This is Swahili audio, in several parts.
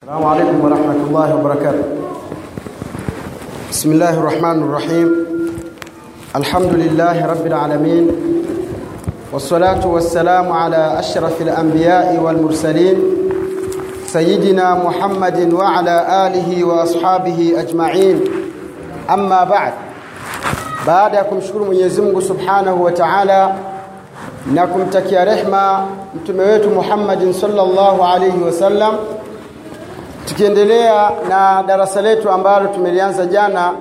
السلام عليكم ورحمة الله وبركاته. بسم الله الرحمن الرحيم. الحمد لله رب العالمين والصلاة والسلام على أشرف الأنبياء والمرسلين سيدنا محمد وعلى آله وأصحابه أجمعين. أما بعد ya kumshukuru Mwenyezi Mungu Subhanahu wa Ta'ala na kumtakia rehma mtume wetu Muhammadin sallallahu alayhi tukiendelea na darasa letu ambalo tumelianza jana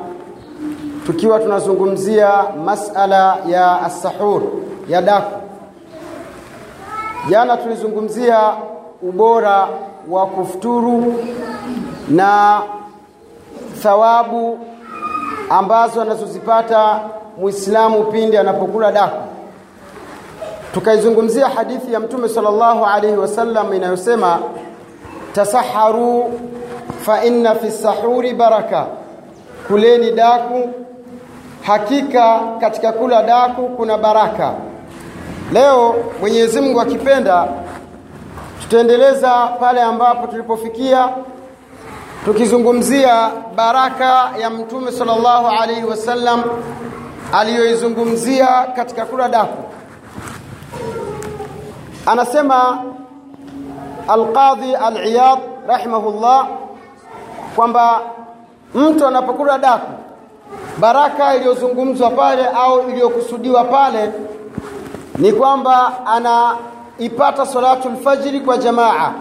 tukiwa tunazungumzia masala ya as-sahur ya daku. Jana tulizungumzia ubora wa kufuturu na thawabu ambazo anazozipata Muislamu pindi anapokula daku. Tukaizungumzia hadithi ya Mtume sallallahu alaihi wasallam inayosema tasaharu fa inna fi sahuri baraka. Kuleni daku. Hakika katika kula daku kuna baraka. Leo Mwenyezi Mungu akipenda tutaendeleza pale ambapo tulipofikia tukizungumzia baraka ya mtume sallallahu alaihi wasallam aliyoizungumzia katika kula daku. Anasema alqadhi al-iyad rahimahullah kwamba mtu anapokula daku baraka iliyozungumzwa pale au iliyokusudiwa pale ni kwamba anaipata salatul lfajiri kwa jamaa.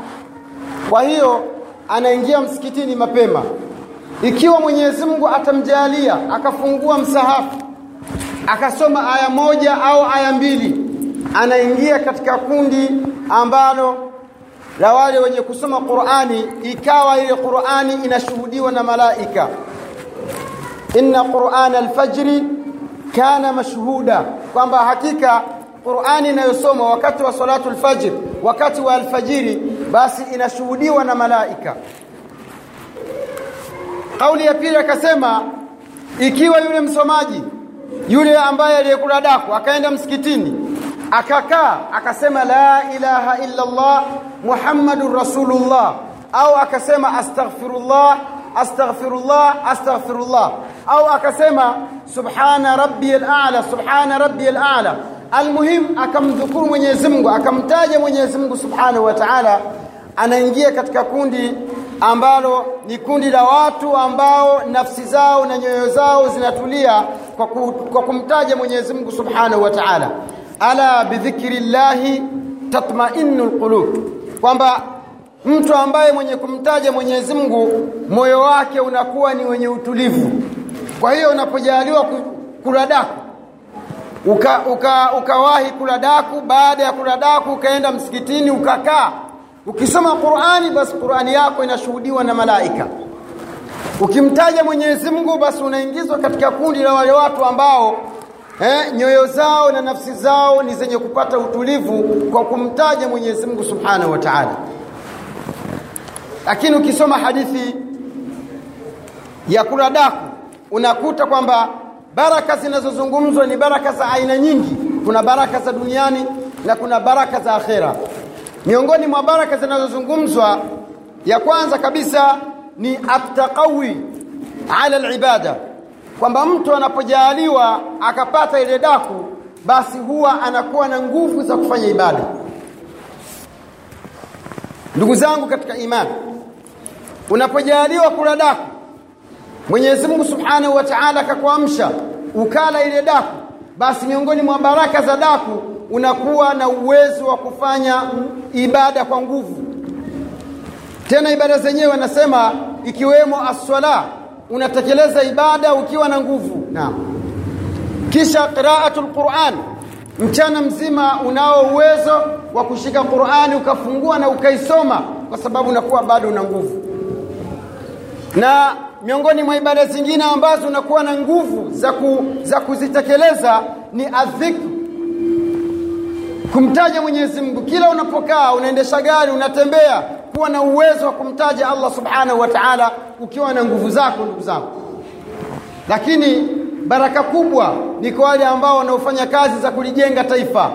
Kwa hiyo anaingia msikitini mapema. Ikiwa Mwenyezi Mungu atamjalia akafungua msahafu akasoma aya moja au aya mbili anaingia katika kundi ambalo la wale wenye kusoma Qur'ani ikawa ile Qur'ani inashuhudiwa na malaika. Inna Qur'an al-fajri kana mashhuda kwamba hakika Qur'ani inayosoma wakati wa salatu al-fajr wakati wa alfajiri basi inashuhudiwa na malaika. Kauli ya pili akasema ikiwa yule msomaji yule ambaye aliyekula daku akaenda msikitini akakaa akasema la ilaha illa Allah Muhammadur Rasulullah. Au akasema astaghfirullah astaghfirullah astaghfirullah. Au akasema subhana rabbiyal a'la subhana rabbiyal a'la. Almuhim akamdhukuru Mwenyezi Mungu akamtaja Mwenyezi Mungu Subhanahu wa Ta'ala anaingia katika kundi ambalo ni kundi la watu ambao nafsi zao na nyoyo zao zinatulia kwa, ku, kwa kumtaja Mwenyezi Mungu Subhanahu wa Ta'ala ala bidhikrillahi tatma'innul qulub. Kwamba mtu ambaye mwenye kumtaja Mwenyezi Mungu moyo wake unakuwa ni wenye utulivu. Kwa hiyo unapojaliwa kuradaku uka, uka, ukawahi kuladaku baada ya kuradaku ukaenda msikitini ukakaa. Ukisoma Qur'ani basi Qur'ani yako inashuhudiwa na malaika. Ukimtaja Mwenyezi Mungu basi unaingizwa katika kundi la wale watu ambao eh, nyoyo zao na nafsi zao ni zenye kupata utulivu kwa kumtaja Mwenyezi Mungu Subhanahu wa Ta'ala. Lakini ukisoma hadithi ya kuradaku unakuta kwamba baraka zinazozungumzwa ni baraka za aina nyingi. Kuna baraka za duniani na kuna baraka za akhera. Miongoni mwa baraka zinazozungumzwa ya kwanza kabisa ni attaqawi ala alibada kwamba mtu anapojaliwa akapata ile daku basi huwa anakuwa na nguvu za kufanya ibada. Ndugu zangu katika imani unapojaliwa kula daku Mwenyezi Mungu Subhanahu wa Ta'ala akakuamsha ukala ile daku basi miongoni mwa baraka za daku unakuwa na uwezo wa kufanya ibada kwa nguvu. Tena ibada zenyewe anasema ikiwemo as-swala unatekeleza ibada ukiwa na nguvu. Naam. Kisha qira'atul Qur'an mchana mzima unao uwezo wa kushika Qur'ani ukafungua na ukaisoma kwa sababu unakuwa bado una nguvu. Na miongoni mwa ibada zingine ambazo unakuwa na nguvu za, ku, za kuzitekeleza ni adhikr kumtaja Mwenyezi Mungu kila unapokaa unaendesha gari unatembea kuwa na uwezo wa kumtaja Allah Subhanahu wa Ta'ala ukiwa na nguvu zako ndugu zangu lakini baraka kubwa ni kwa wale ambao wanaofanya kazi za kulijenga taifa.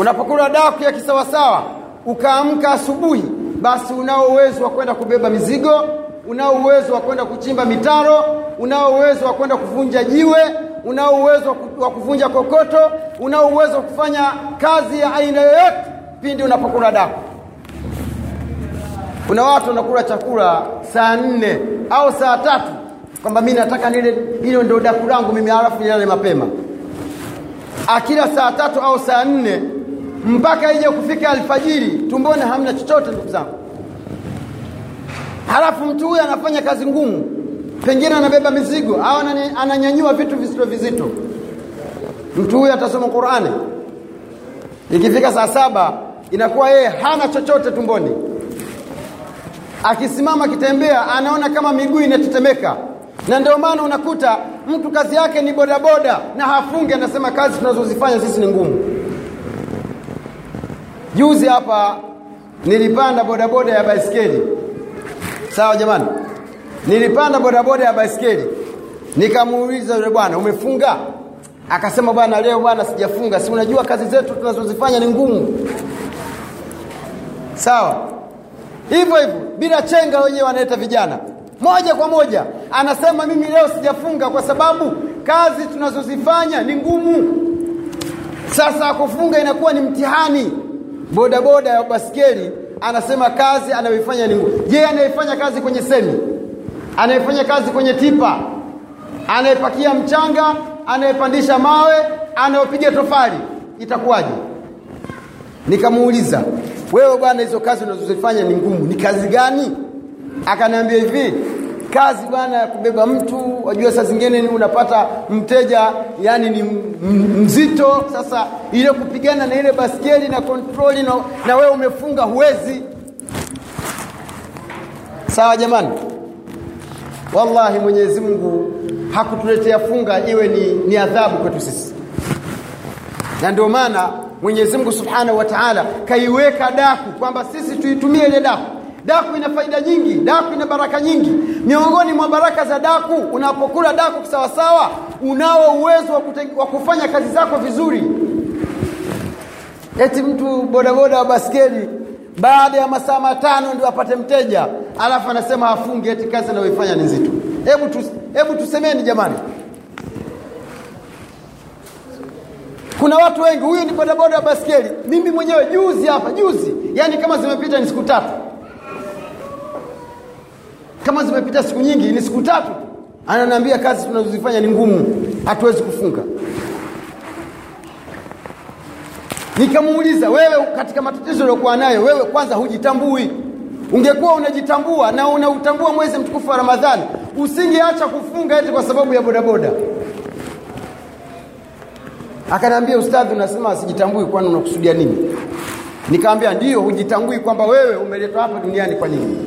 Unapokula daku ya kisawasawa ukaamka asubuhi basi unao uwezo wa kwenda kubeba mizigo unao uwezo wa kwenda kuchimba mitaro unao uwezo wa kwenda kuvunja jiwe unao uwezo wa kuvunja kokoto unao uwezo wa kufanya kazi ya aina yoyote pindi unapokula daku kuna watu wanakula chakula saa nne au saa tatu kwamba mi nataka nile hilo ndio daku langu mimi halafu nilale mapema. Akila saa tatu au saa nne mpaka ije kufika alfajiri tumboni hamna chochote ndugu zangu. Halafu mtu huyu anafanya kazi ngumu pengine anabeba mizigo au ananyanyua vitu vizito vizito. Mtu huyu atasoma qurani. Ikifika saa saba inakuwa yeye hana chochote tumboni akisimama akitembea anaona kama miguu inatetemeka. Na ndio maana unakuta mtu kazi yake ni bodaboda na hafungi anasema kazi tunazozifanya sisi ni ngumu. Juzi hapa nilipanda bodaboda ya baiskeli sawa jamani? Nilipanda bodaboda ya baiskeli nikamuuliza yule bwana umefunga? Akasema bwana leo bwana sijafunga. Si unajua kazi zetu tunazozifanya ni ngumu. Sawa hivyo hivyo bila chenga wenyewe wanaleta vijana. Moja kwa moja anasema mimi leo sijafunga kwa sababu kazi tunazozifanya ni ngumu. Sasa kufunga inakuwa ni mtihani. Bodaboda ya baskeli anasema kazi anayoifanya ni ngumu je anayefanya kazi kwenye semi? Anayefanya kazi kwenye tipa? Anayepakia mchanga? Anayepandisha mawe? Anayopiga tofali? Itakuwaje? Nikamuuliza wewe bwana hizo kazi unazozifanya ni ngumu. Ni kazi gani? Akaniambia hivi kazi bwana ya kubeba mtu wajua saa zingine unapata mteja yani ni mzito. Sasa ile kupigana na ile baskeli na kontroli na, na wewe umefunga huwezi. Sawa jamani? Wallahi mwenyezi mungu hakutuletea funga iwe ni, ni adhabu kwetu sisi. Na ndio maana mwenyezi mungu subhanahu wa taala kaiweka daku kwamba sisi tuitumie ile daku. Daku ina faida nyingi daku ina baraka nyingi. Miongoni mwa baraka za daku unapokula daku sawasawa unao uwezo wa, wa kufanya kazi zako vizuri. Eti mtu bodaboda wa baskeli baada ya masaa matano ndio apate mteja alafu anasema afunge eti kazi anayoifanya ni nzito. Hebu tu, hebu tusemeni jamani kuna watu wengi huyu ni bodaboda wa baskeli. Mimi mwenyewe juzi hapa juzi. Yani kama zimepita ni siku tatu. Kama zimepita siku nyingi ni siku tatu. Ananiambia kazi tunazozifanya ni ngumu. Hatuwezi kufunga. Nikamuuliza wewe katika matatizo uliokuwa nayo wewe kwanza hujitambui. Ungekuwa unajitambua na unautambua mwezi mtukufu wa ramadhani usingeacha kufunga eti kwa sababu ya bodaboda akaniambia ustadhi unasema sijitambui kwani unakusudia nini? Nikamwambia ndiyo hujitambui kwamba wewe umeletwa hapa duniani kwa nini?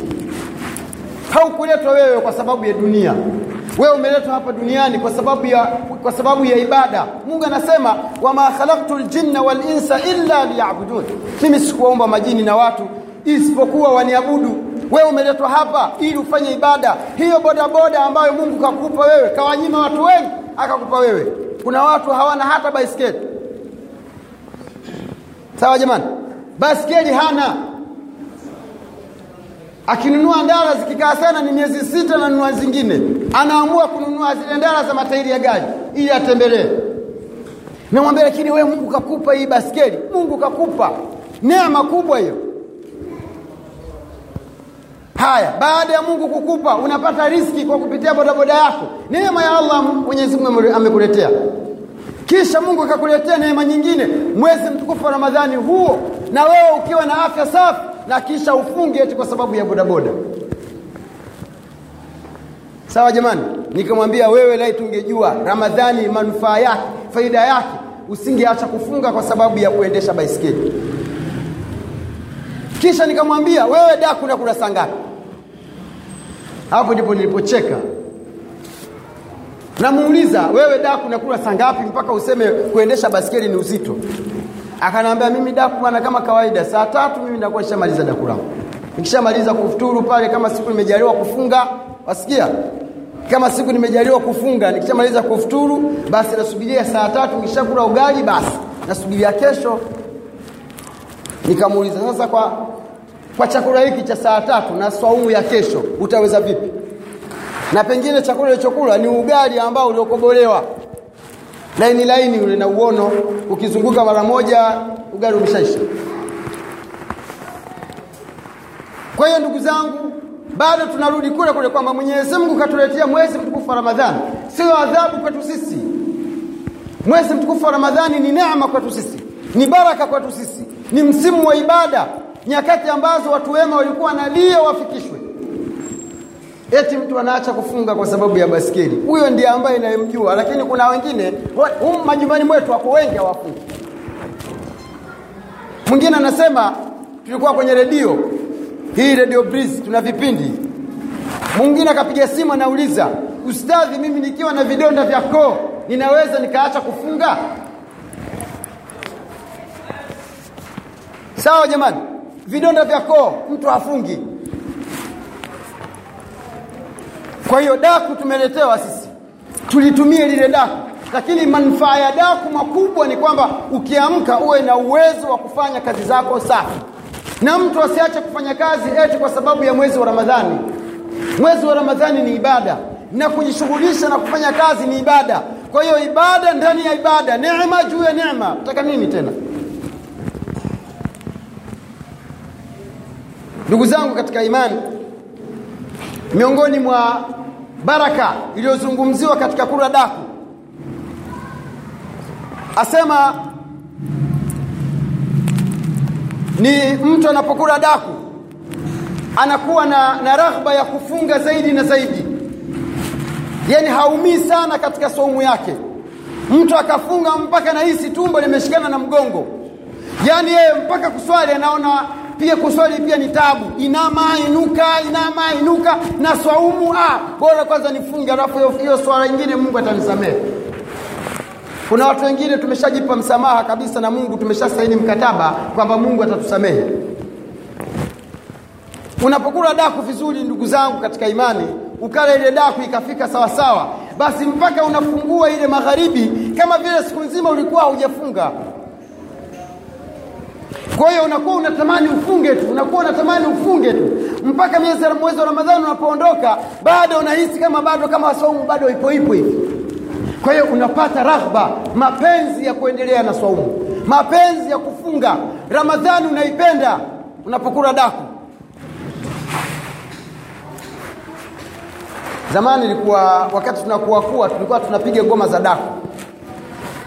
Haukuletwa wewe kwa sababu ya dunia. Wewe umeletwa hapa duniani kwa sababu ya kwa sababu ya ibada. Mungu anasema wama khalaqtu jinna wal insa illa liya'budun. Mimi sikuwaumba majini na watu isipokuwa waniabudu. Wewe umeletwa hapa ili ufanye ibada. Hiyo bodaboda ambayo Mungu kakupa wewe kawanyima watu wengi akakupa wewe kuna watu hawana hata baiskeli sawa jamani? Baiskeli hana. Akinunua ndara zikikaa sana ni miezi sita na nunua zingine. Anaamua kununua zile ndara za matairi ya gari. Ili atembelee. Namwambia lakini wewe Mungu kakupa hii baskeli Mungu kakupa. Neema kubwa hiyo haya baada ya Mungu kukupa unapata riski kwa kupitia bodaboda yako. Neema ya Allah Mwenyezi Mungu amekuletea. Kisha Mungu akakuletea neema nyingine. Mwezi mtukufu wa Ramadhani huo na wewe ukiwa na afya safi na kisha ufunge eti kwa sababu ya bodaboda. Sawa jamani? Nikamwambia wewe laiti ungejua Ramadhani manufaa yake faida yake usingeacha kufunga kwa sababu ya kuendesha baiskeli kisha nikamwambia wewe daku na kula saa ngapi hapo ndipo nilipocheka. Namuuliza wewe daku nakula saa ngapi mpaka useme kuendesha baskeli ni uzito? Akanaambia mimi daku bwana kama kawaida saa tatu mimi nakuwa nishamaliza daku langu. Nikishamaliza kufuturu pale kama siku nimejaliwa kufunga wasikia? Kama siku nimejaliwa kufunga nikishamaliza kufuturu basi nasubiria saa tatu nikishakula ugali basi. Nasubiria kesho. Nikamuuliza sasa kwa kwa chakula hiki cha saa tatu na swaumu ya kesho utaweza vipi? Na pengine chakula ulichokula ni ugali ambao uliokobolewa. Laini laini ule na uono ukizunguka mara moja ugali umeshaisha. Kwa hiyo ndugu zangu bado tunarudi kule kule kwamba Mwenyezi Mungu katuletea mwezi mtukufu wa Ramadhani. Sio adhabu kwetu sisi. Mwezi mtukufu wa Ramadhani ni neema kwetu sisi ni baraka kwetu sisi ni msimu wa ibada nyakati ambazo watu wema walikuwa nalia wafikishwe. Eti mtu anaacha kufunga kwa sababu ya baskeli huyo ndiye ambaye inayemjua lakini kuna wengine um, majumbani mwetu wako wengi hawafungi. Mwingine anasema tulikuwa kwenye redio. Hii redio breeze tuna vipindi. Mwingine akapiga simu anauliza ustadhi mimi nikiwa na vidonda vya koo ninaweza nikaacha kufunga? Sawa jamani vidonda vya koo mtu hafungi kwa hiyo daku tumeletewa sisi. Tulitumie lile daku. Lakini manufaa ya daku makubwa ni kwamba ukiamka uwe na uwezo wa kufanya kazi zako safi. Na mtu asiache kufanya kazi eti kwa sababu ya mwezi wa Ramadhani. Mwezi wa Ramadhani ni ibada. Na kujishughulisha na kufanya kazi ni ibada. Kwa hiyo ibada ndani ya ibada neema juu ya neema. Taka nini tena ndugu zangu katika imani miongoni mwa baraka iliyozungumziwa katika kura daku asema ni mtu anapokula daku anakuwa na, na raghba ya kufunga zaidi na zaidi. Yani haumii sana katika saumu yake. Mtu akafunga mpaka nahisi tumbo limeshikana na mgongo. Yani yeye mpaka kuswali anaona pia kuswali pia ni tabu. Inama inuka inama inuka na swaumu ah bora kwanza nifunge alafu hiyo swala nyingine Mungu atanisamehe. Kuna watu wengine tumeshajipa msamaha kabisa na Mungu tumeshasaini mkataba kwamba Mungu atatusamehe. Unapokula daku vizuri ndugu zangu katika imani ukala ile daku ikafika sawa sawa basi mpaka unafungua ile magharibi kama vile siku nzima ulikuwa hujafunga kwa hiyo unakuwa unatamani ufunge tu unakuwa unatamani ufunge tu. Mpaka miezi mwezi wa Ramadhani unapoondoka bado unahisi kama bado kama saumu bado ipo ipo hivi. Kwa hiyo unapata raghba mapenzi ya kuendelea na saumu mapenzi ya kufunga. Ramadhani unaipenda unapokula daku. Zamani ilikuwa wakati tunakuakua tulikuwa tunapiga ngoma za daku.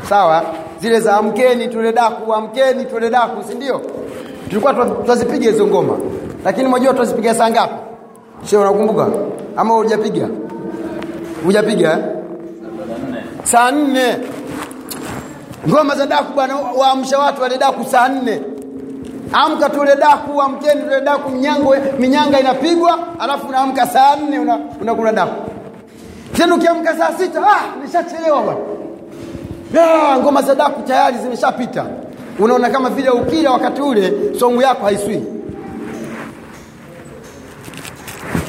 Sawa zile za amkeni tule daku amkeni tule daku si ndio? Tulikuwa twazipiga hizo ngoma. Lakini mwajua twazipiga saa ngapi? Sio unakumbuka? Ama hujapiga? Hujapiga saa nne. Ngoma za daku bwana waamsha watu wale daku saa nne. Amka tule daku amkeni tule daku mnyango minyanga inapigwa alafu unaamka saa nne unakula una daku. Tena ukiamka saa sita ah nishachelewa bwana ya, ngoma za daku tayari zimeshapita. Unaona kama vile ukila wakati ule songu yako haiswi.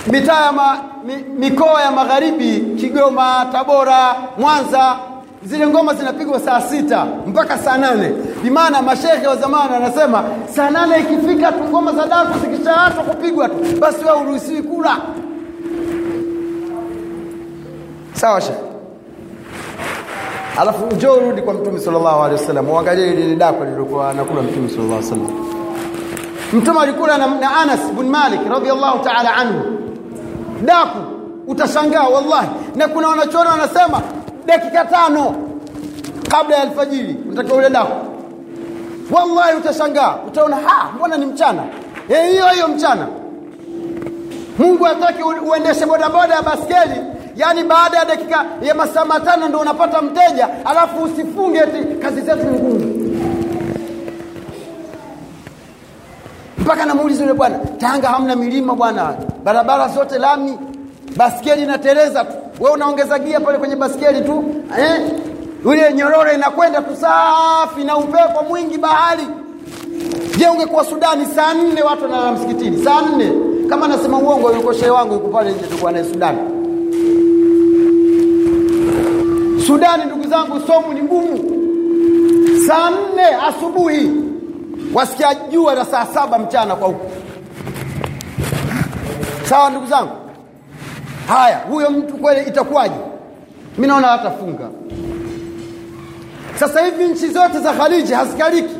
Mitaa ya ma, mi, mikoa ya magharibi Kigoma, Tabora, Mwanza zile ngoma zinapigwa saa sita mpaka saa nane. Imaana mashehe wa zamani anasema saa nane ikifika tu ngoma za daku zikishaachwa kupigwa tu basi we uruhusiwi kula. Sawa shehe alafu njoo rudi kwa mtume sallallahu alaihi wasallam uangalie ile daku lililokuwa anakula mtume sallallahu alaihi wasallam. Mtume alikula na, na Anas ibn Malik radhiallahu ta'ala anhu. Daku utashangaa wallahi. Na kuna wanachuoni wanasema dakika tano kabla ya alfajiri unatakiwa ule daku. Wallahi utashangaa utaona ha mbona ni mchana? Eh hiyo hiyo mchana. Mungu hataki uendeshe bodaboda ya baskeli yani baada ya dakika ya masaa matano ndo unapata mteja alafu usifunge eti kazi zetu ni ngumu. Mpaka namuuliza yule bwana Tanga hamna milima bwana. Barabara zote lami. Baskeli inateleza tu. We unaongeza gia pale kwenye baskeli tu eh? Yule nyororo inakwenda tu safi na upepo mwingi bahari. Je ungekuwa Sudani saa nne watu wanalala msikitini? Saa nne. Kama nasema uongo yuko wangu yuko pale nje tulikuwa naye Sudani Sudani ndugu zangu somu ni ngumu. Saa nne asubuhi wasikia jua la saa saba mchana kwa huku. Sawa ndugu zangu? Haya huyo mtu kweli itakuwaje? Mi naona hatafunga. Sasa hivi nchi zote za khaliji hazikaliki.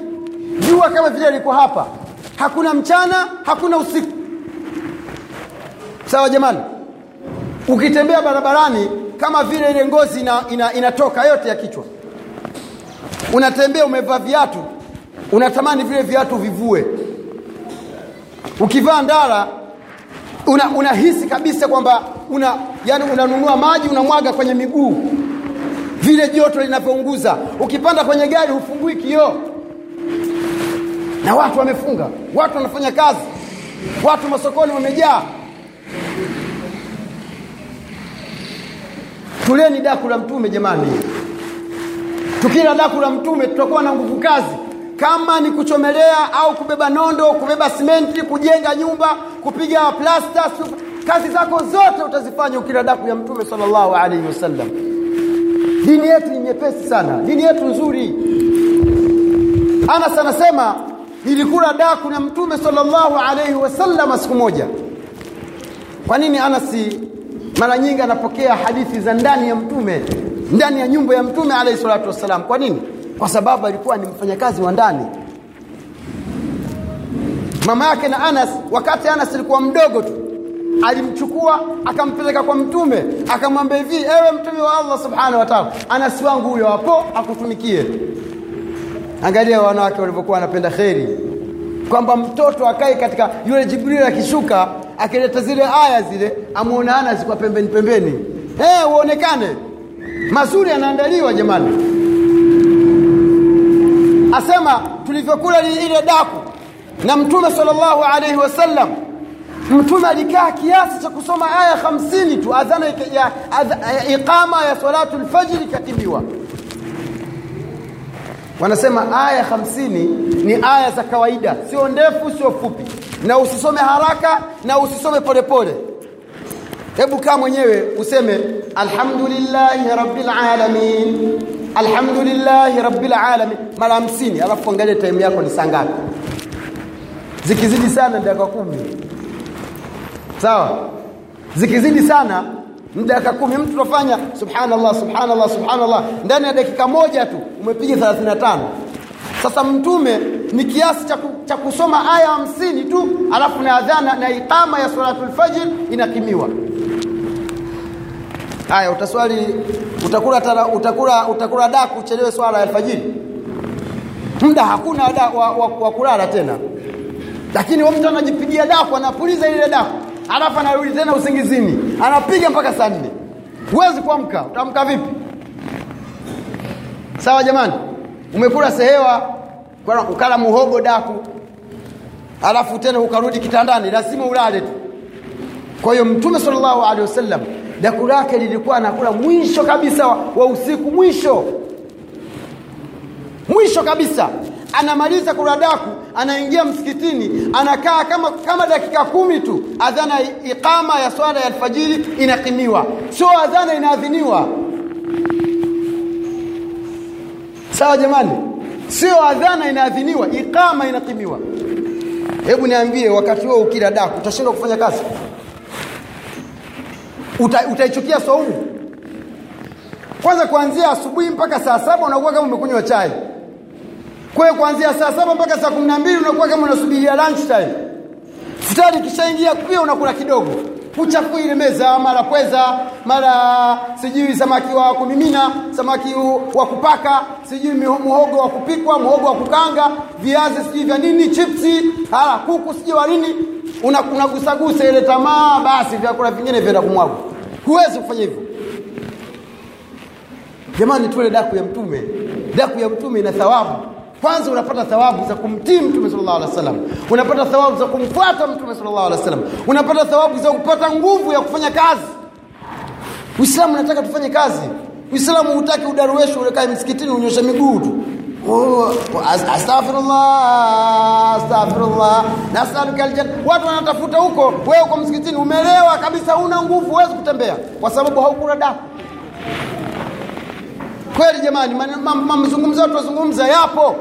Jua kama vile liko hapa hakuna mchana hakuna usiku. Sawa jamani? Ukitembea barabarani kama vile ile ngozi ina, ina, inatoka yote ya kichwa. Unatembea umevaa viatu unatamani vile viatu vivue. Ukivaa ndara unahisi una kabisa kwamba una, yani unanunua maji unamwaga kwenye miguu. Vile joto linavyounguza. Ukipanda kwenye gari hufungui kioo. Na watu wamefunga. Watu wanafanya kazi. Watu masokoni wamejaa tuleni daku la mtume jamani. Tukila daku la mtume tutakuwa na nguvu kazi. Kama ni kuchomelea au kubeba nondo kubeba simenti kujenga nyumba kupiga plasta kazi zako zote utazifanya ukila daku ya mtume sallallahu alaihi wasallam. Dini yetu ni nyepesi sana. Dini yetu nzuri. Anas anasema nilikula daku na mtume sallallahu alaihi wasallam siku moja. Kwa nini anasi mara nyingi anapokea hadithi za ndani ya mtume ndani ya nyumba ya mtume alayhi salatu wassalam. Kwa nini? Kwa sababu alikuwa ni mfanyakazi wa ndani. Mama yake na Anas wakati Anas alikuwa mdogo tu alimchukua akampeleka kwa mtume akamwambia hivi ewe mtume wa Allah subhanahu wa ta'ala Anas wangu huyo hapo akutumikie. Angalia wanawake walivyokuwa wanapenda kheri. Kwamba mtoto akae katika yule Jibril akishuka akileta zile aya zile amuona Anas kwa pembeni pembeni. Eh uonekane. Mazuri yanaandaliwa jamani. Asema tulivyokula ile daku na mtume sallallahu alaihi wasallam mtume alikaa kiasi cha kusoma aya hamsini tu adhana ya iqama ya salatu lfajiri ikatimiwa wanasema aya hamsini ni aya za kawaida sio ndefu sio fupi na usisome haraka na usisome polepole. Hebu kaa mwenyewe useme alhamdulillahi rabbil alamin. Alhamdulillahi rabbil alamin. Mara 50 alafu angalia time yako ni saa zikizidi sana dakika kumi. Sawa? Zikizidi sana dakika kumi. Mtu unafanya subhanallah subhanallah subhanallah. Ndani ya dakika moja tu umepiga 35 sasa mtume ni kiasi cha kusoma aya hamsini tu alafu na adhana na iqama ya salatul fajr inakimiwa. Haya utaswali utakula tara, utakula utakula daku uchelewe swala ya alfajiri? Muda hakuna da, wa, wa, wa kulala tena. Lakini mtu anajipigia daku anapuliza ile daku alafu anarudi tena usingizini anapiga mpaka saa nne. Huwezi kuamka. Utaamka vipi? Sawa jamani umekula sehewa ukala muhogo daku alafu tena ukarudi kitandani lazima ulale tu. Kwa hiyo mtume sallallahu alaihi wasallam daku lake lilikuwa anakula mwisho kabisa wa, wa usiku mwisho. Mwisho kabisa. Anamaliza kula daku anaingia msikitini anakaa kama kama dakika kumi tu. Adhana iqama ya swala ya alfajiri inakimiwa. Sio adhana inaadhiniwa. Sawa jamani sio adhana inaadhiniwa ikama inakimiwa hebu niambie wakati wewe ukila daku utashindwa kufanya kazi? Uta, utaichukia saumu kwanza kuanzia asubuhi mpaka saa saba unakuwa kama umekunywa chai. Kwa hiyo kuanzia saa saba mpaka saa kumi na mbili unakuwa kama unasubiria lunch time. Futari kishaingia pia unakula kidogo huchafui ile meza mara pweza mara sijui samaki wa kumimina samaki wa kupaka sijui muhogo wa kupikwa muhogo wa kukanga viazi sijui vya nini chipsi hala kuku sijui wa nini. Unagusagusa ile tamaa basi vyakula vingine vyaenda kumwaga huwezi kufanya hivyo. Jamani tule daku ya mtume. Daku ya mtume ina thawabu kwanza unapata thawabu za kumtii mtume sallallahu alaihi wasallam. Unapata thawabu za kumfuata mtume sallallahu alaihi wasallam. Unapata thawabu za kupata nguvu ya kufanya kazi. Uislamu unataka tufanye kazi. Uislamu hutaki udaruweshi ukae msikitini unyoshe miguu tu. Oh, astaghfirullah nasaluka aljanna watu wanatafuta huko wewe uko msikitini umelewa kabisa una nguvu huwezi kutembea. Kwa sababu haukula dafu kweli jamani mazungumzo tunazungumza yapo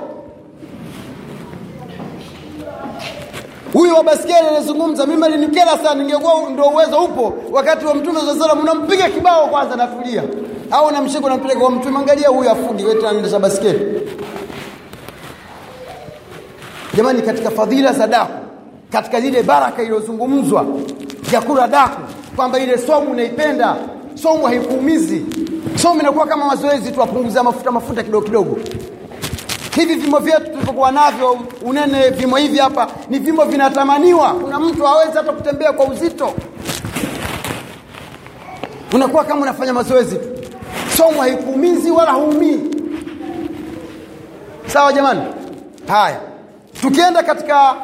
huyu wa baskeli anazungumza mimi alinikera sana ningekuwa ndio uwezo upo. Wakati wa mtume sallallahu alaihi wasallam unampiga kibao kwanza natulia au namshika, unampeleka kwa mtume angalia huyu afundi wetu anaendesha baskeli jamani katika fadhila za daku katika ile baraka iliyozungumzwa ya kula daku kwamba ile somu unaipenda somu haikuumizi. Somu inakuwa kama mazoezi tu apunguza mafuta mafuta kidogo kidogo hivi vimo vyetu tulivyokuwa navyo unene vimo hivi hapa ni vimo vinatamaniwa. Kuna mtu hawezi hata kutembea kwa uzito. Unakuwa kama unafanya mazoezi tu. Somo haikuumizi wala huumii sawa jamani? Haya. Tukienda katika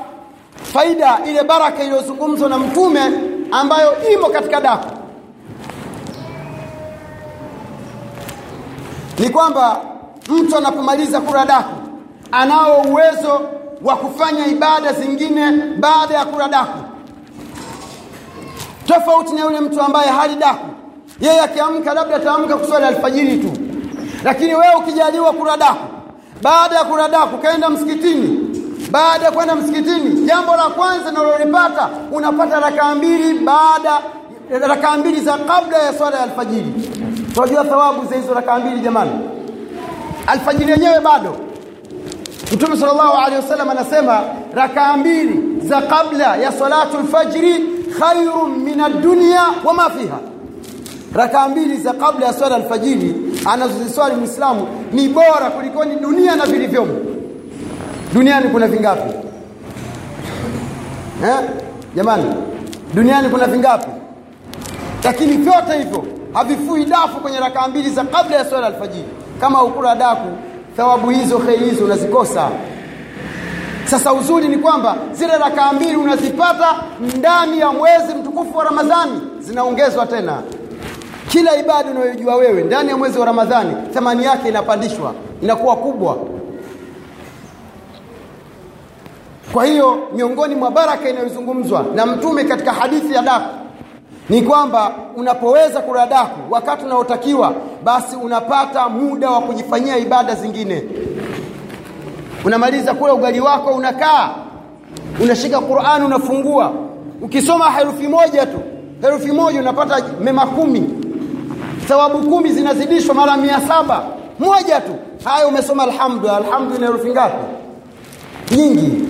faida ile baraka iliyozungumzwa na mtume ambayo imo katika daku ni kwamba mtu anapomaliza kula daku anao uwezo wa kufanya ibada zingine baada ya kula daku. Tofauti na yule mtu ambaye hali daku. Yeye akiamka labda ataamka kuswali alfajiri tu. Lakini wewe ukijaliwa kula daku. Baada ya kula daku kaenda msikitini. Baada ya kwenda msikitini jambo la kwanza unalolipata unapata rakaa mbili baada rakaa mbili za kabla ya swala ya alfajiri. Tunajua thawabu za hizo rakaa mbili jamani? Alfajiri yenyewe bado Mtume sallallahu alaihi wasallam anasema rakaa mbili za kabla ya salatu alfajri khairun min ad-dunya wa ma fiha. Rakaa mbili za kabla ya swala alfajiri anazoziswali muislamu ni bora kuliko ni dunia na vilivyomo. Duniani kuna vingapi? Eh? Jamani duniani kuna vingapi? Lakini vyote hivyo havifui dafu kwenye rakaa mbili za kabla ya swala alfajiri kama ukula daku thawabu hizo kheri hizo unazikosa. Sasa uzuri ni kwamba zile rakaa mbili unazipata ndani ya mwezi mtukufu wa ramadhani zinaongezwa tena. Kila ibada unayojua wewe ndani ya mwezi wa ramadhani thamani yake inapandishwa inakuwa kubwa. Kwa hiyo miongoni mwa baraka inayozungumzwa na mtume katika hadithi ya daku ni kwamba unapoweza kuradaku wakati unaotakiwa basi unapata muda wa kujifanyia ibada zingine. Unamaliza kula ugali wako unakaa unashika qurani unafungua. Ukisoma herufi moja tu herufi moja unapata mema kumi. Thawabu kumi zinazidishwa mara mia saba. Moja tu. Haya umesoma alhamdu alhamdu ina herufi ngapi? Nyingi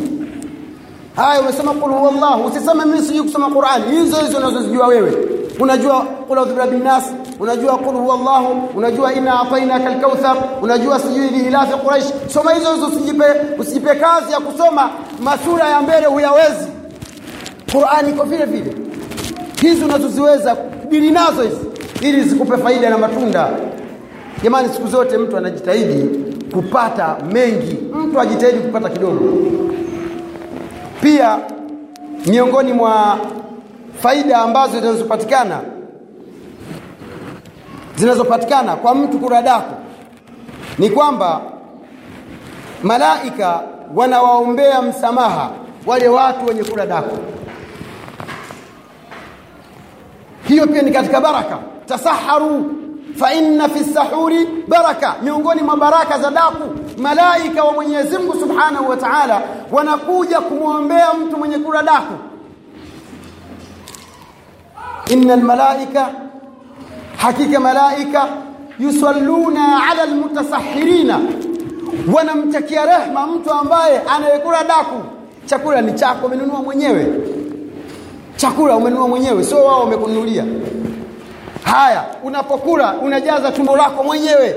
haya umesoma qul huwallahu. Usiseme mimi sijui kusoma Qur'an. Hizo hizo unazozijua wewe. Unajua qul a'udhu birabbin nas unajua qul huwallahu unajua inna atainaka alkauthar unajua sijui lihilafi quraish soma hizo hizo usijipe usijipe kazi ya kusoma masura ya mbele huyawezi. Qur'an iko vile vile. Hizi unazoziweza dili nazo hizi ili zikupe faida na matunda. Jamani siku zote mtu anajitahidi kupata mengi. Mtu ajitahidi kupata kidogo pia miongoni mwa faida ambazo zinazopatikana zinazopatikana kwa mtu kuradaku ni kwamba malaika wanawaombea msamaha wale watu wenye kuradaku. hiyo pia ni katika baraka tasaharu fa inna fi sahuri baraka miongoni mwa baraka za daku malaika wa Mwenyezi Mungu Subhanahu wa Ta'ala wanakuja kumwombea mtu mwenye kula daku. Innal malaika hakika malaika yusalluna ala almutasahhirina wanamtakia rehma mtu ambaye anayekula daku. Chakula ni chako umenunua mwenyewe. Chakula umenunua mwenyewe sio wao wamekununulia haya unapokula unajaza tumbo lako mwenyewe.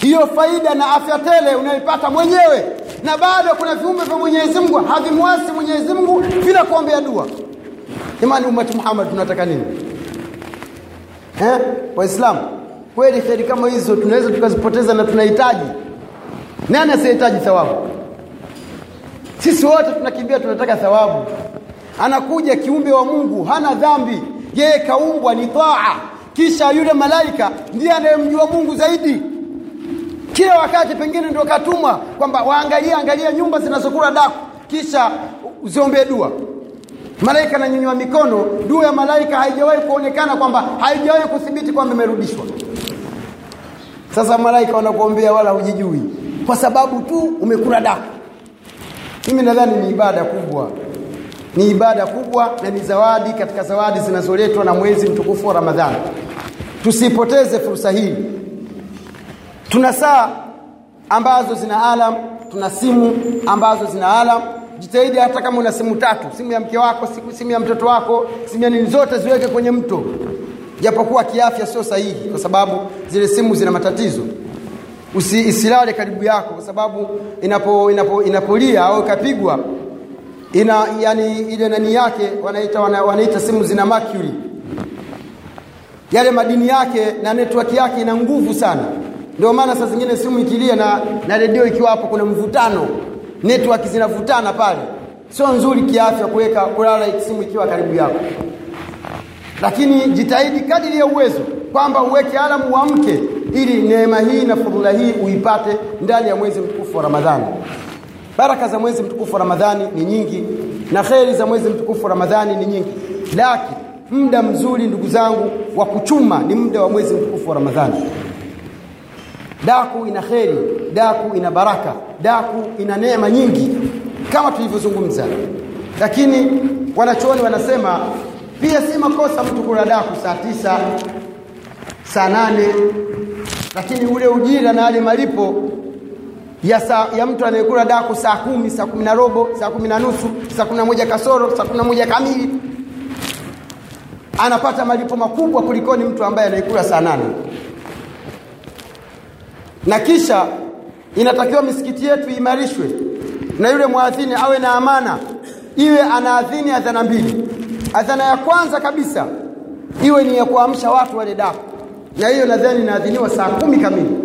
Hiyo faida na afya tele unaipata mwenyewe. Na bado kuna viumbe vya Mwenyezi Mungu havimwasi Mwenyezi Mungu bila kuombea dua. Jamani umati Muhammad tunataka nini? Eh waislamu kweli kheri kama hizo tunaweza tukazipoteza na tunahitaji. Nani asiyehitaji thawabu? Sisi wote tunakimbia tunataka thawabu. Anakuja kiumbe wa Mungu hana dhambi. Yeye kaumbwa ni taa kisha yule malaika ndiye anayemjua Mungu zaidi. Kila wakati pengine ndio katumwa kwamba waangalie angalia nyumba zinazokula daku kisha uziombee dua. Malaika ananyanyua mikono dua ya malaika haijawahi kuonekana kwamba haijawahi kuthibiti kwamba imerudishwa. Sasa malaika wanakuombea wala hujijui kwa sababu tu umekula daku. Mimi nadhani ni ibada kubwa ni ibada kubwa na ni zawadi katika zawadi zinazoletwa na mwezi mtukufu wa Ramadhani. Tusipoteze fursa hii. Tuna saa ambazo zina alam, tuna simu ambazo zina alam. Jitahidi hata kama una simu tatu, simu ya mke wako, simu ya mtoto wako, simu ya nini, zote ziweke kwenye mto, japokuwa kiafya sio sahihi, kwa sababu zile simu zina matatizo. Usi, isilale karibu yako, kwa sababu inapo inapo inapolia au ikapigwa ina yani ile nani yake wanaita wana, wanaita simu zina mercury. Yale madini yake na network yake ina nguvu sana. Ndio maana saa zingine simu ikilia na na redio ikiwa hapo kuna mvutano. Network zinavutana pale. Sio nzuri kiafya kuweka kulala simu ikiwa karibu yako. Lakini jitahidi kadiri ya uwezo kwamba uweke alamu uamke ili neema hii na fadhila hii uipate ndani ya mwezi mtukufu wa Ramadhani baraka za mwezi mtukufu Ramadhani ni nyingi na kheri za mwezi mtukufu Ramadhani ni nyingi. Lakini muda mzuri ndugu zangu wa kuchuma ni muda wa mwezi mtukufu wa Ramadhani. Daku ina kheri daku ina baraka daku ina neema nyingi kama tulivyozungumza. Lakini wanachuoni wanasema pia si makosa mtu kula daku saa tisa saa nane lakini ule ujira na yale malipo ya, saa, ya mtu anayekula daku saa kumi saa kumi na robo saa kumi na nusu saa kumi na moja kasoro saa kumi na moja kamili. Anapata malipo makubwa kulikoni mtu ambaye anaikula saa nane. Na kisha inatakiwa misikiti yetu iimarishwe na yule mwadhini awe na amana iwe anaadhini adhana mbili. Adhana ya kwanza kabisa iwe ni ya kuamsha watu wale daku. Na hiyo nadhani inaadhiniwa saa kumi kamili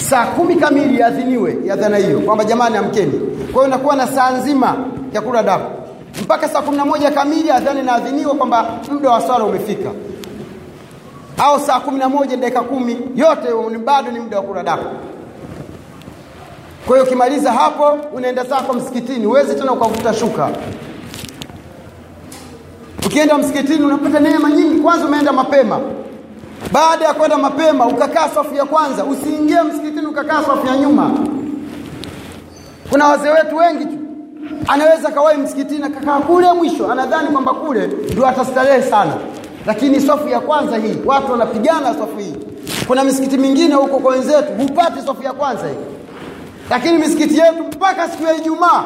saa kumi kamili adhiniwe ya adhana hiyo kwamba jamani amkeni. Kwa hiyo nakuwa na saa nzima ya kula daku. Mpaka saa kumi na moja kamili adhana inaadhiniwa kwamba muda wa swala umefika. Au saa kumi na moja dakika kumi yote bado ni muda wa kula daku. Kwa hiyo ukimaliza hapo unaenda zako msikitini. Uwezi tena ukavuta shuka. Ukienda msikitini unapata neema nyingi. Kwanza umeenda mapema baada ya kwenda mapema ukakaa safu ya kwanza. Usiingie msikitini ukakaa safu ya nyuma. Kuna wazee wetu wengi tu. Anaweza kawai msikitini akakaa kule mwisho. Anadhani kwamba kule ndio atastarehe sana. Lakini safu ya kwanza hii watu wanapigana safu hii. Kuna misikiti mingine huko kwa wenzetu hupati safu ya kwanza hii. Lakini misikiti yetu mpaka siku ya Ijumaa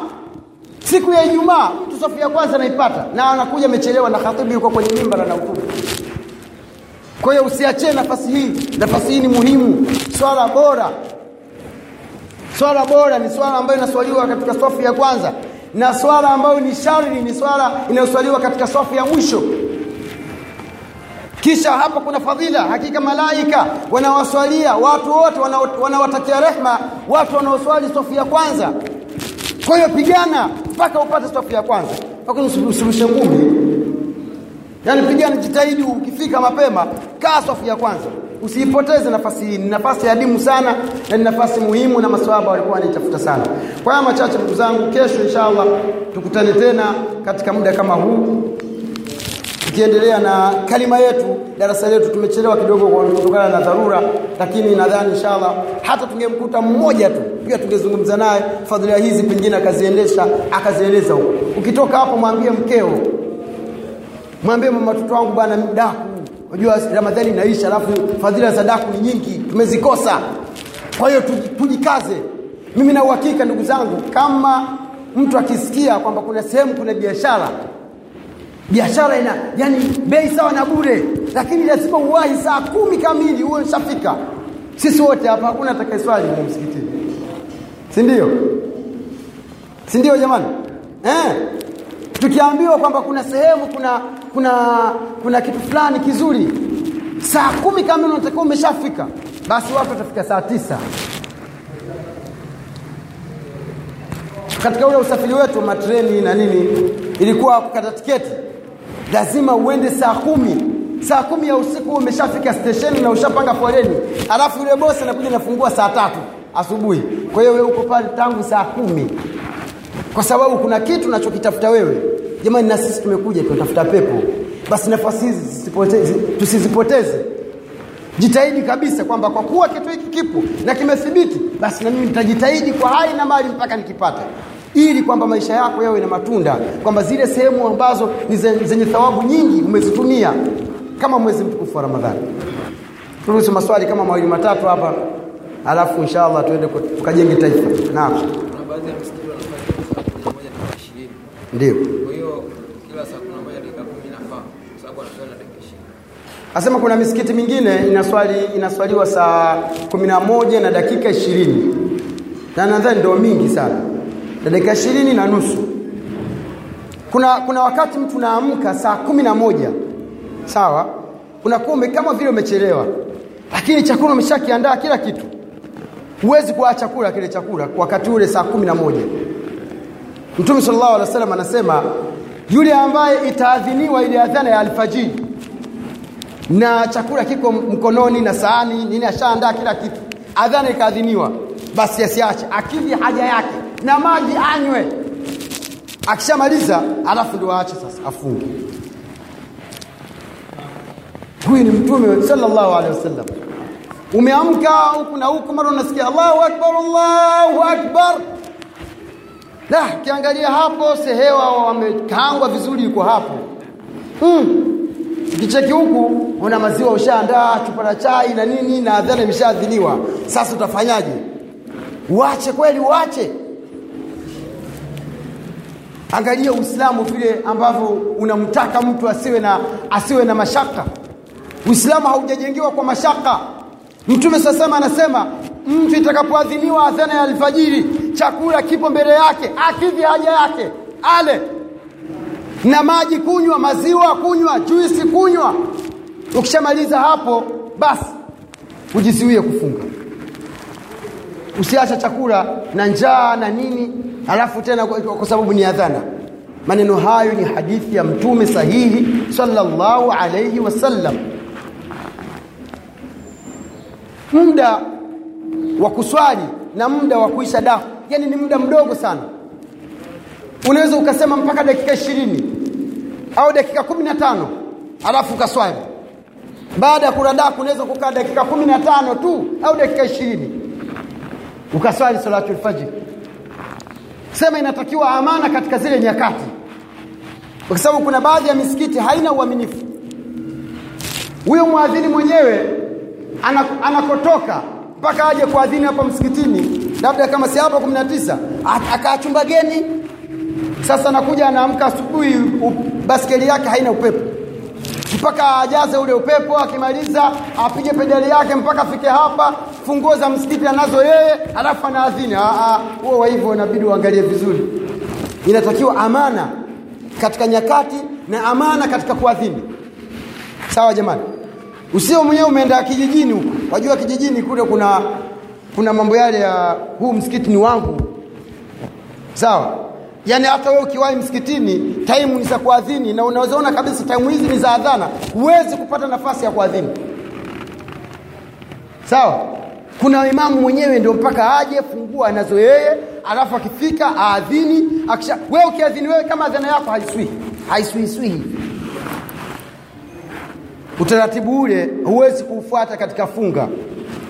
siku ya Ijumaa mtu safu ya kwanza anaipata na anakuja amechelewa na khatibu yuko kwenye mimba na hutubu kwa hiyo usiachie nafasi hii. Nafasi hii ni muhimu. Swala bora. Swala bora ni swala ambayo inaswaliwa katika safu ya kwanza. Na swala ambayo ni shari ni swala inayoswaliwa katika safu ya mwisho. Kisha hapa kuna fadhila. Hakika malaika wanawaswalia watu wote wanawatakia rehma watu wanaoswali safu ya kwanza. Kwa hiyo pigana mpaka upate safu ya kwanza. Mpaka usurushe ngumi yaani pigana jitahidi ukifika mapema kaa safu ya kwanza. Usiipoteze nafasi hii. Ni nafasi adimu sana na ni nafasi muhimu na maswahaba walikuwa wanaitafuta sana. Kwa haya machache ndugu zangu kesho inshallah tukutane tena katika muda kama huu. Tukiendelea na kalima yetu darasa letu tumechelewa kidogo kutokana na dharura lakini nadhani inshallah hata tungemkuta mmoja tu pia tungezungumza naye fadhilia hizi pengine akaziendesha akazieleza huko. Ukitoka hapo mwambie mkeo mwambie mama mtoto wangu bwana daku. Unajua ramadhani inaisha alafu fadhila za daku ni nyingi tumezikosa. Kwa hiyo tujikaze. Mimi na uhakika ndugu zangu kama mtu akisikia kwamba kuna sehemu kuna biashara biashara ina yani bei sawa na bure lakini lazima uwahi saa kumi kamili huo shafika sisi wote hapa hakuna atakayeswali mu msikitini sindio sindio jamani? Eh? Tukiambiwa kwamba kuna sehemu kuna kuna kuna kitu fulani kizuri. Saa kumi kamili unatakiwa umeshafika. Basi watu watafika saa tisa. Katika ule usafiri wetu matreni na nini ilikuwa kukata tiketi. Lazima uende saa kumi. Saa kumi ya usiku umeshafika stesheni na ushapanga foleni. Alafu yule bosi anakuja nafungua saa tatu asubuhi. Kwa hiyo wewe uko pale tangu saa kumi. Kwa sababu kuna kitu unachokitafuta wewe jamani na sisi tumekuja tunatafuta pepo. Basi nafasi hizi tusizipoteze. Jitahidi kabisa kwamba kwa kuwa kitu hiki kipo na kimethibiti basi na mimi nitajitahidi kwa hai na mali mpaka nikipata ili kwamba maisha yako yawe na matunda kwamba zile sehemu ambazo ni zenye thawabu nyingi umezitumia kama mwezi mtukufu wa Ramadhani. Turuhusu maswali kama mawili matatu hapa alafu inshallah tuende tukajenge taifa. Naam. Ndio Asema kuna misikiti mingine inaswali inaswaliwa saa kumi na moja na dakika ishirini. Na nadhani ndio mingi sana. Na dakika ishirini na nusu. Kuna kuna wakati mtu naamka saa kumi na moja. Sawa? Unakuwa kama vile umechelewa. Lakini chakula umeshakiandaa kila kitu. Huwezi kuacha chakula kile chakula wakati ule saa kumi na moja. Mtume sallallahu alaihi wasallam anasema yule ambaye itaadhiniwa ile adhana ya alfajiri. Na chakula kiko mkononi na sahani nini ashaandaa kila kitu. Adhana ikaadhiniwa basi asiache. Akidhi haja yake na maji anywe. Akishamaliza alafu ndio aache sasa afunge. Huyu ni mtume sallallahu alaihi wasallam. Umeamka huku na huku mara unasikia Allahu akbar Allahu akbar la kiangalia hapo sehewa wamekaangwa vizuri yuko hapo mm. kicheki huku una maziwa ushaandaa, chupa na chai na nini, na adhana imeshaadhiniwa. Sasa utafanyaje? Uache kweli, uache? Angalia Uislamu vile ambavyo unamtaka mtu asiwe na asiwe na mashaka. Uislamu haujajengewa kwa mashaka. Mtume sasema anasema mtu itakapoadhiniwa adhana ya alfajiri, chakula kipo mbele yake, akidhi haja yake, ale na maji kunywa, maziwa kunywa, juisi kunywa. Ukishamaliza hapo, basi ujiziwie kufunga. usiacha chakula na njaa na nini, alafu tena kwa, sababu ni adhana. Maneno hayo ni hadithi ya Mtume sahihi sallallahu alayhi wasallam. Muda wa kuswali na muda wa kuisha daku, yani ni muda mdogo sana. Unaweza ukasema mpaka dakika ishirini au dakika kumi na tano alafu ukaswali. Baada ya kuradaku unaweza kukaa dakika kumi na tano tu au dakika ishirini. Ukaswali salatulfajiri sema inatakiwa amana katika zile nyakati. Kwa sababu kuna baadhi ya misikiti haina uaminifu. Huyo mwadhini mwenyewe ana- anakotoka mpaka aje kuadhini hapa msikitini labda kama si hapo 19 a- akaa chumba geni. Sasa anakuja anaamka asubuhi baskeli yake haina upepo. Mpaka ajaze ule upepo akimaliza apige pedali yake mpaka afike hapa funguo za msikiti anazo yeye alafu anaadhini huo hivyo inabidi uangalie vizuri. Inatakiwa amana katika nyakati na amana katika kuadhini. Sawa jamani usio mwenyewe umeenda kijijini huko. Wajua kijijini kule kuna kuna mambo yale ya huu msikiti ni wangu. Sawa? Yaani hata wewe ukiwahi msikitini taimu ni za kuadhini na unawezaona kabisa taimu hizi ni za adhana. Huwezi kupata nafasi ya kuadhini. Sawa? Kuna imamu mwenyewe ndio mpaka aje fungua anazo yeye alafu akifika aadhini akisha wewe ukiadhini wewe kama adhana yako haiswihi haiswiswi utaratibu ule huwezi kuufuata katika funga.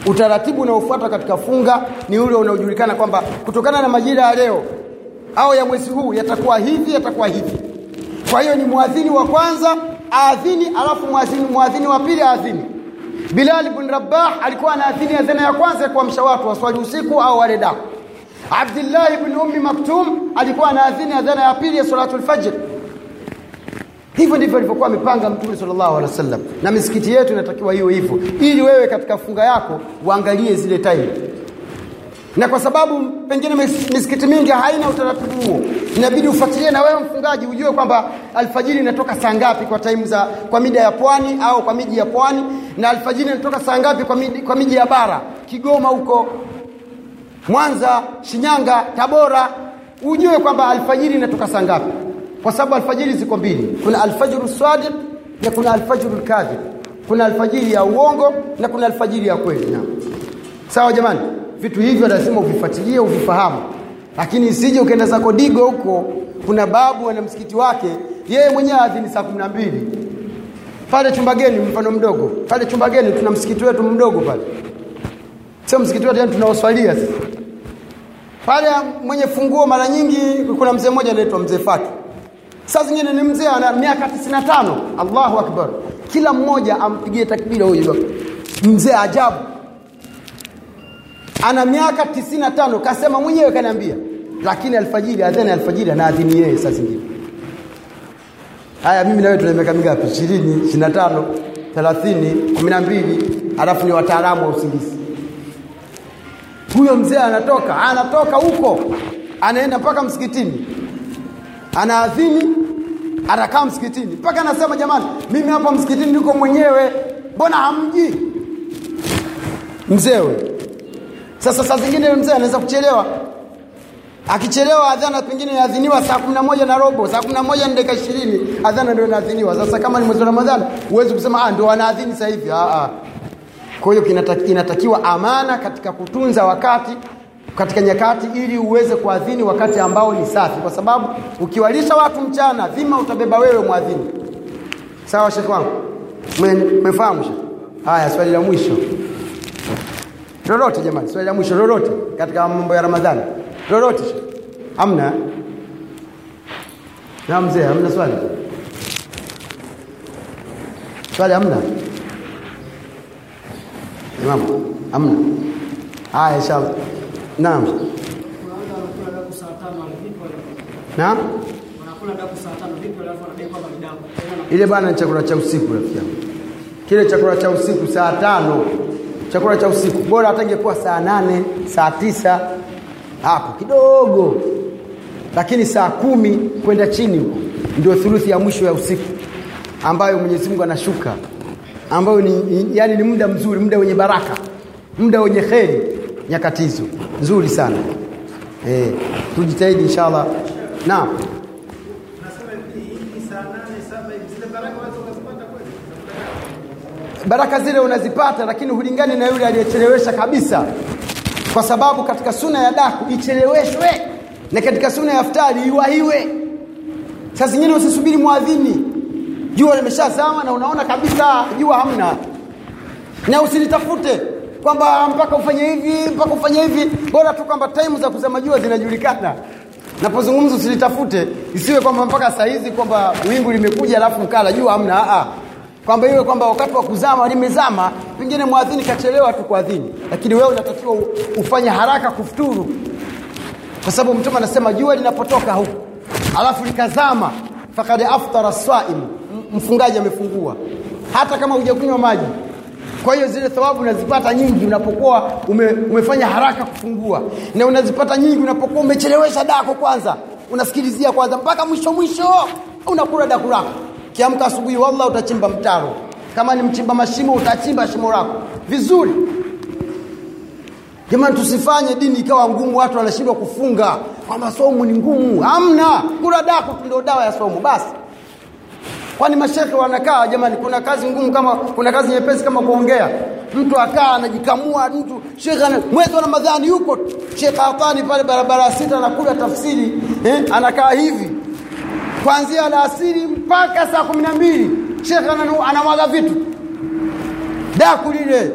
Utaratibu unaofuata katika funga ni ule unaojulikana kwamba kutokana na majira ya leo au ya mwezi huu yatakuwa hivi yatakuwa hivi. Kwa hiyo ni mwadhini wa kwanza aadhini alafu mwadhini, mwadhini wa pili aadhini. Bilal ibn rabah alikuwa anaadhini adhana ya kwanza ya kuamsha watu waswali usiku au wale daku abdillahi ibn ummi maktum alikuwa anaadhini adhana ya pili ya salatu fajr hivyo ndivyo alivyokuwa amepanga mtume sallallahu alaihi wasallam. Na misikiti yetu inatakiwa hiyo hivyo ili wewe katika funga yako uangalie zile time na kwa sababu pengine misikiti mingi haina utaratibu huo inabidi ufuatilie na wewe mfungaji ujue kwamba alfajiri inatoka saa ngapi kwa time za kwa mida ya pwani au kwa miji ya pwani na alfajiri inatoka saa ngapi kwa miji, kwa miji ya bara. Kigoma huko mwanza shinyanga tabora ujue kwamba alfajiri inatoka saa ngapi kwa sababu alfajiri ziko mbili. Kuna alfajru sadiq na kuna alfajru kadhib. Kuna alfajiri ya uongo na kuna alfajiri ya kweli. Na sawa jamani? Vitu hivyo lazima uvifuatilie uvifahamu. Lakini isije ukaenda zako digo huko. Kuna babu ana msikiti wake yeye mwenyewe adhini saa kumi na mbili. Pale chumbageni mfano mdogo. Pale chumbageni tuna msikiti wetu mdogo pale. Sio msikiti wetu yani tunaoswalia sisi. Pale mwenye funguo mara nyingi kuna mzee mmoja anaitwa mzee Faki saa zingine ni mzee ana miaka 95 Allahu akbar. Kila mmoja ampigie takbira huyo mzee ajabu. Ana miaka 95 kasema mwenyewe kaniambia. Lakini alfajiri adhana alfajiri anaadhini yeye saa zingine. Haya mimi na wewe tuna miaka mingapi? 20 25 30 12 alafu ni wataalamu wa usingizi. Huyo mzee anatoka anatoka huko. Anaenda mpaka msikitini anaadhini atakaa msikitini. Mpaka anasema jamani mimi hapa msikitini niko mwenyewe. Mbona hamji mzewe. Sasa saa zingine mzee anaweza kuchelewa. Akichelewa adhana pengine naadhiniwa saa kumi na moja na robo saa kumi na moja na dakika ishirini adhana ndio inaadhiniwa. Sasa kama ni mwezi wa ramadhani huwezi kusema ah, ndio wanaadhini sahivi hivi. Ah, ah. kwa hiyo inatakiwa amana katika kutunza wakati katika nyakati ili uweze kuadhini wakati ambao ni safi. Kwa sababu ukiwalisha watu mchana dhima utabeba wewe mwadhini. Sawa shekhe wangu? Mmefahamu shekhe haya swali la mwisho. Lolote jamani swali la mwisho lolote katika mambo ya ramadhani? Lolote hamna na mzee hamna swali? Swali hamna? Imam hamna. Haya inshallah naam. Naam. Ile bana ni chakula cha usiku rafiki yangu. Kile chakula cha usiku saa tano. Chakula cha usiku. Bora hata ingekuwa saa nane saa tisa. Hapo kidogo. Lakini saa kumi kwenda chini huko. Ndio thuluthi ya mwisho ya usiku. Ambayo Mwenyezi Mungu anashuka. Ambayo ni, ni yani ni muda mzuri muda wenye baraka. Muda wenye kheri nyakati hizo nzuri sana. Eh tujitahidi inshallah. Naam. Baraka zile unazipata lakini hulingani na yule aliyechelewesha kabisa. Kwa sababu katika suna ya daku icheleweshwe na katika suna ya iftari iwahiwe. Saa zingine usisubiri mwadhini jua limeshazama na unaona kabisa jua hamna. Na usilitafute kwamba mpaka ufanye hivi mpaka ufanye hivi. Bora tu kwamba time za kuzama jua zinajulikana. Napozungumza usilitafute. Isiwe kwamba mpaka saa hizi kwamba wingu limekuja alafu mkala jua hamna. A kwamba iwe kwamba wakati wa kuzama limezama. Pengine mwadhini kachelewa tu kuadhini lakini wewe unatakiwa ufanye haraka kufuturu. Kwa sababu mtume anasema jua linapotoka huku alafu likazama fakad aftara swaim mfungaji amefungua. Hata kama hujakunywa maji kwa hiyo zile thawabu unazipata nyingi unapokuwa ume, umefanya haraka kufungua. Na unazipata nyingi unapokuwa umechelewesha dako kwanza. Unasikilizia kwanza mpaka mwisho mwisho. Unakula daku lako. Kiamka asubuhi wallah utachimba mtaro. Kama ni mchimba mashimo utachimba shimo lako. Vizuri. Jamani tusifanye dini ikawa ngumu watu wanashindwa kufunga. Kwamba somu ni ngumu. Hamna. Kula daku ndio dawa ya somu basi. Kwani mashekhe wanakaa jamani kuna kazi ngumu kama kuna kazi nyepesi kama kuongea. Mtu akaa anajikamua mtu shekhe mwezi wa Ramadhani yuko Shekhe Atani pale barabara ya sita anakula tafsiri eh, anakaa hivi. Kuanzia alasiri mpaka saa kumi na mbili shekhe anamwaga vitu. Daku lile.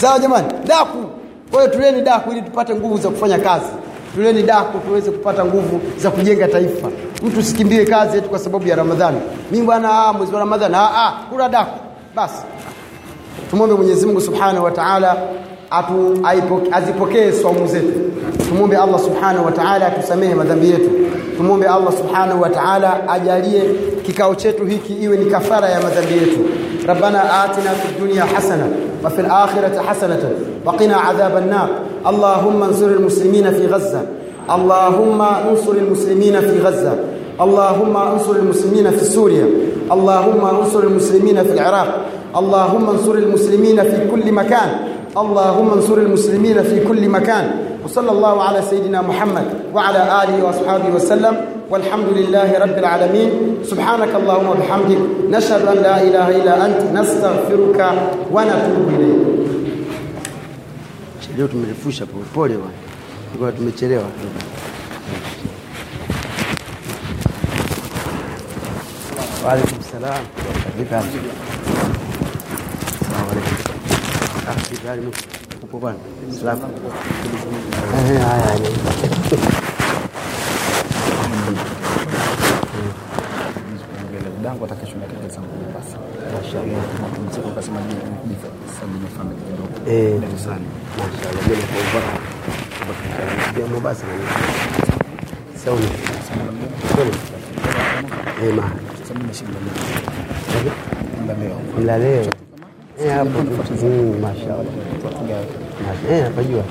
Sawa jamani daku. Kwa hiyo tuleni daku ili tupate nguvu za kufanya kazi tuleni daku tuweze kupata nguvu za kujenga taifa. Mtu usikimbie kazi yetu kwa sababu ya ramadhani. Mi bwana ah, mwezi wa ramadhani ah, ah, kula dako. Basi. Tumwombe mwenyezi mungu subhanahu wa taala atu aipo- azipokee saumu zetu. Tumwombe allah subhanahu wa taala atusamehe madhambi yetu. Tumwombe allah subhanahu wataala ajalie kikao chetu hiki iwe ni kafara ya madhambi yetu ربنا آتنا في الدنيا حسنة وفي الآخرة حسنة وقنا عذاب النار. اللهم انصر المسلمين في غزة. اللهم انصر المسلمين في غزة. اللهم انصر المسلمين في سوريا. اللهم انصر المسلمين في العراق. اللهم انصر المسلمين في كل مكان. اللهم انصر المسلمين في كل مكان. وصلى الله على سيدنا محمد وعلى آله وأصحابه وسلم. والحمد لله رب العالمين. سبحانك اللهم وبحمدك نشهد أن لا إله إلا أنت نستغفرك ونتوب إليك. Leo tumerefusha tumechelewa. وعليكم السلام السلام عليكم السلام nashinda leo Lakini ndio leo Mla leo. Eh, hapo. Mm, mashaallah. Mash- Eh, napajua.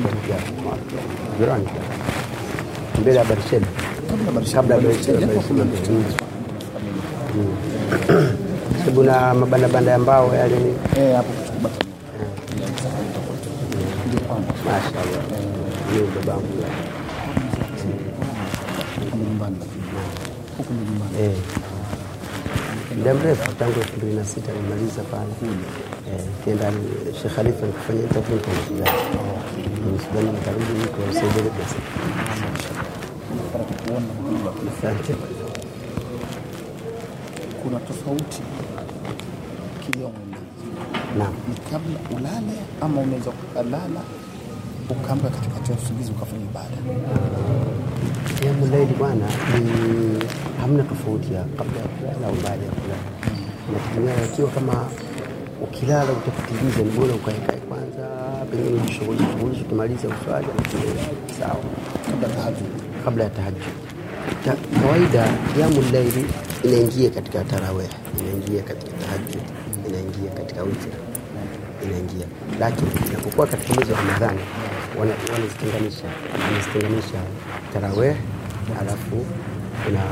Jirani. Mbele ya Barsheba. Kabla ya Barsheba. Sababu na mabandabanda ya mbao yale ni eh hapo ndio babangu. Muda mrefu tangu elfu mbili na sita nimaliza pale Eh, kenda Sheikh Khalifa nikufanya interview kwa Sudan. Ni nikarudi niko Saudi Arabia Asante. Kuna tofauti mwili ni kabla ulale ama unaweza ukalala ukaamka katikati ya usingizi ukafanya ibada Jambo zaidi bwana ni hamna tofauti ya kabla ya kulala au baada ya kulala. Inategemea ikiwa kama ukilala utakutiliza, ni bora ukaekae kwanza, pengine ujishughulishe shughulishe, ukimaliza uswali sawa. kabla tahajud kabla ya tahajjud. Kawaida kiamu laili inaingia katika tarawih, inaingia katika tahajjud, inaingia katika witr, inaingia. Lakini inapokuwa katika mwezi wa Ramadhani wana- wanazitenganisha, wanazitenganisha tarawih, alafu una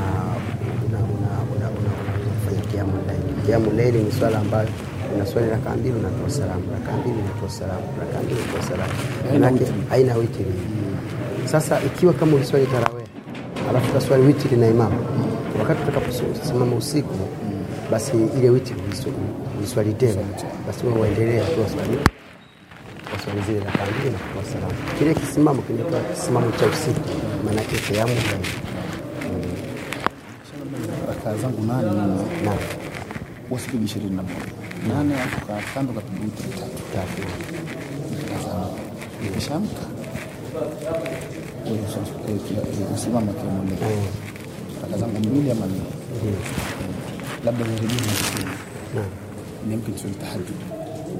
una una una una unafanya kiamu laili. Kiamu laili ni swala ambayo unaswali rakaa mbili unatoa salamu, rakaa mbili unatoa salamu, rakaa mbili unatoa salamu, manake haina witiri. Sasa ikiwa kama uliswali tarawih alafu kaswali witiri na imamu, wakati tutakaposimama usiku, basi ile witri uiswali tena, basi wewe waendelee hatua waswali. Waswali zile na mbili na kutoa salamu. Kile kisimamo kinaitwa kisimamo cha usiku, maanake sehemu rakaa zangu nane na wasipigi ishirini na moja. Nane alafu kapiga wiki tatu. Tatu. Nikishamka usimama raka zangu mbili ama nne. Labda nirejee maskini na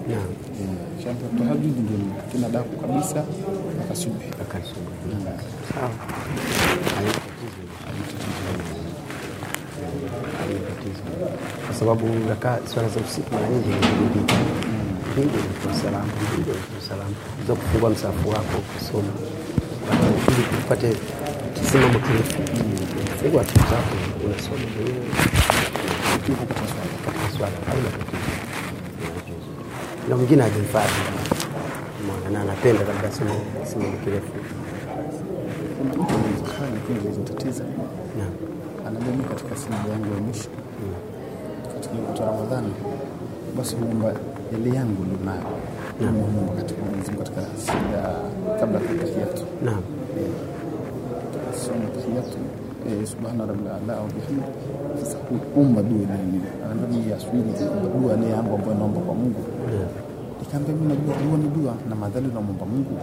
na shamka tahajud ndio tena daku kabisa mpaka subuhi sawa. Haina tatizo. kwa sababu swala za usiku mara nyingi ni unatoa salamu za kufungua msafu wako kusoma ili upate kisimamo kirefu Hebu tu msafu unasoma mwenyewe katika swala haina tatizo na mwingine ajihifadhi. Umeona, na anapenda labda kisimamo kirefu mtu kaa lakini alizotatiza Naam. katika simu yangu ya mwisho katika mwezi Ramadhani, basi umba yale yangu mimi huomba katika Mwenyezi katika sida kabla ya Naam. Tahiyatu eh, subhana rabbil ala wa bihamdi. Sasa huomba dua ni nini, anaambia mimi aswili dua ni yangu ambayo naomba kwa Mungu. Nikaambia mimi najua dua ni dua na madhali naomba Mungu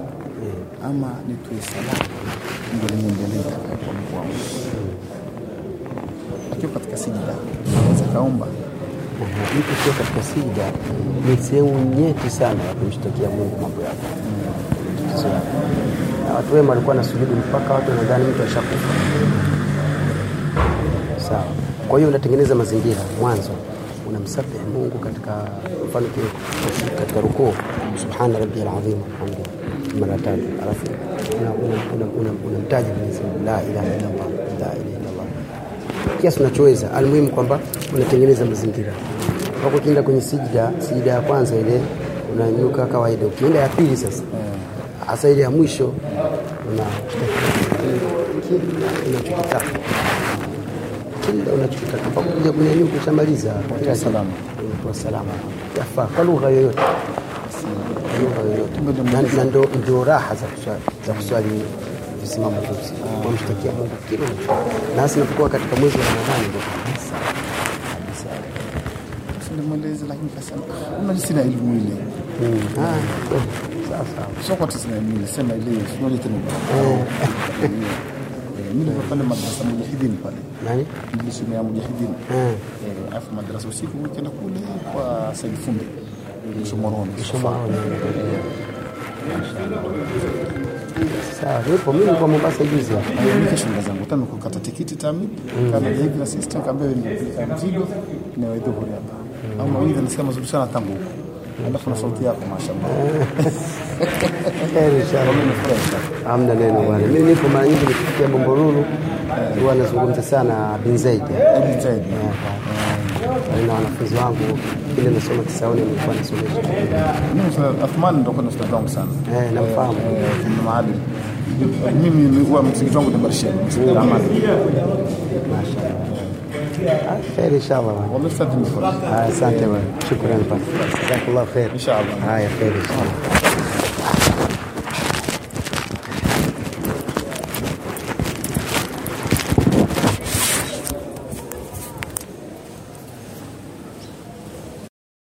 ama nitoe sala ndio niendelee kwa Mungu wangu akiwa katika sijida anaweza kaomba mtu sio katika sijida ni sehemu nyeti sana ya kumshtakia Mungu mambo yako. Watu wema walikuwa na sujudu mpaka watu wanadhani mtu ashakufa. Sawa. Kwa hiyo unatengeneza mazingira mwanzo, unamsabihi Mungu katika mfano katika rukuu, subhana rabbiyal azim alhamdulillah. Mara tatu, alafu unamtaja una, una, una, unamtaja Mwenyezi Mungu. La ilaha illa la ilaha illa kiasi unachoweza. Almuhimu kwamba unatengeneza mazingira. Mpaka ukienda kwenye sijida, sijida ya kwanza ile unanyuka kawaida, ukienda ya pili sasa, hasa ile ya mwisho unachokitaka. Kila unachokitaka. Mpaka kuja kunyanyuka, ushamaliza kila salama. salama, yafaa kwa lugha yoyote. Na- ndio raha za kuswali visimamo vya wamshtakia Mungu kila na hasa katika mwezi wa Ramadhani. Ndio kabisa. Kabisa. nilimweleza, lakini kasema sina elimu ile. Mm. Elimu ile, tena. Eh, Mimi nilikuwa pale madrasa mujahidin pale. Nilisomea mujahidin. Eh. Eh, alafu madrasa usiku nikaenda kule kwa Said Funde. Mshomoroni. Sawa, nipo mimi kwa Mombasa juzi hapa. Nika shunga zangu tano kukata tikiti tami kama hivi na sister kaambia ni mzigo na wewe hapa. Au mawili nasikia mazuri sana tangu huko. Alafu na sauti yako mashaallah. Amna neno bwana. Mimi nipo mara nyingi nikifikia Bombolulu huwa nazungumza sana bin Zaid. Na wanafunzi wangu ile nasoma Kisauni nilikuwa nasomesha. Mimi sana Athman ndo kuna ustadhi wangu sana. Eh, namfahamu. Eh. Mimi huwa msikiti wangu ni msikiti wa Amani. Ah, Heri inshallah bwana. Wallahi ustadhi ni Ah, Asante bwana. Shukrani bwana. Jazakallah khair. Inshallah. Haya, heri inshallah.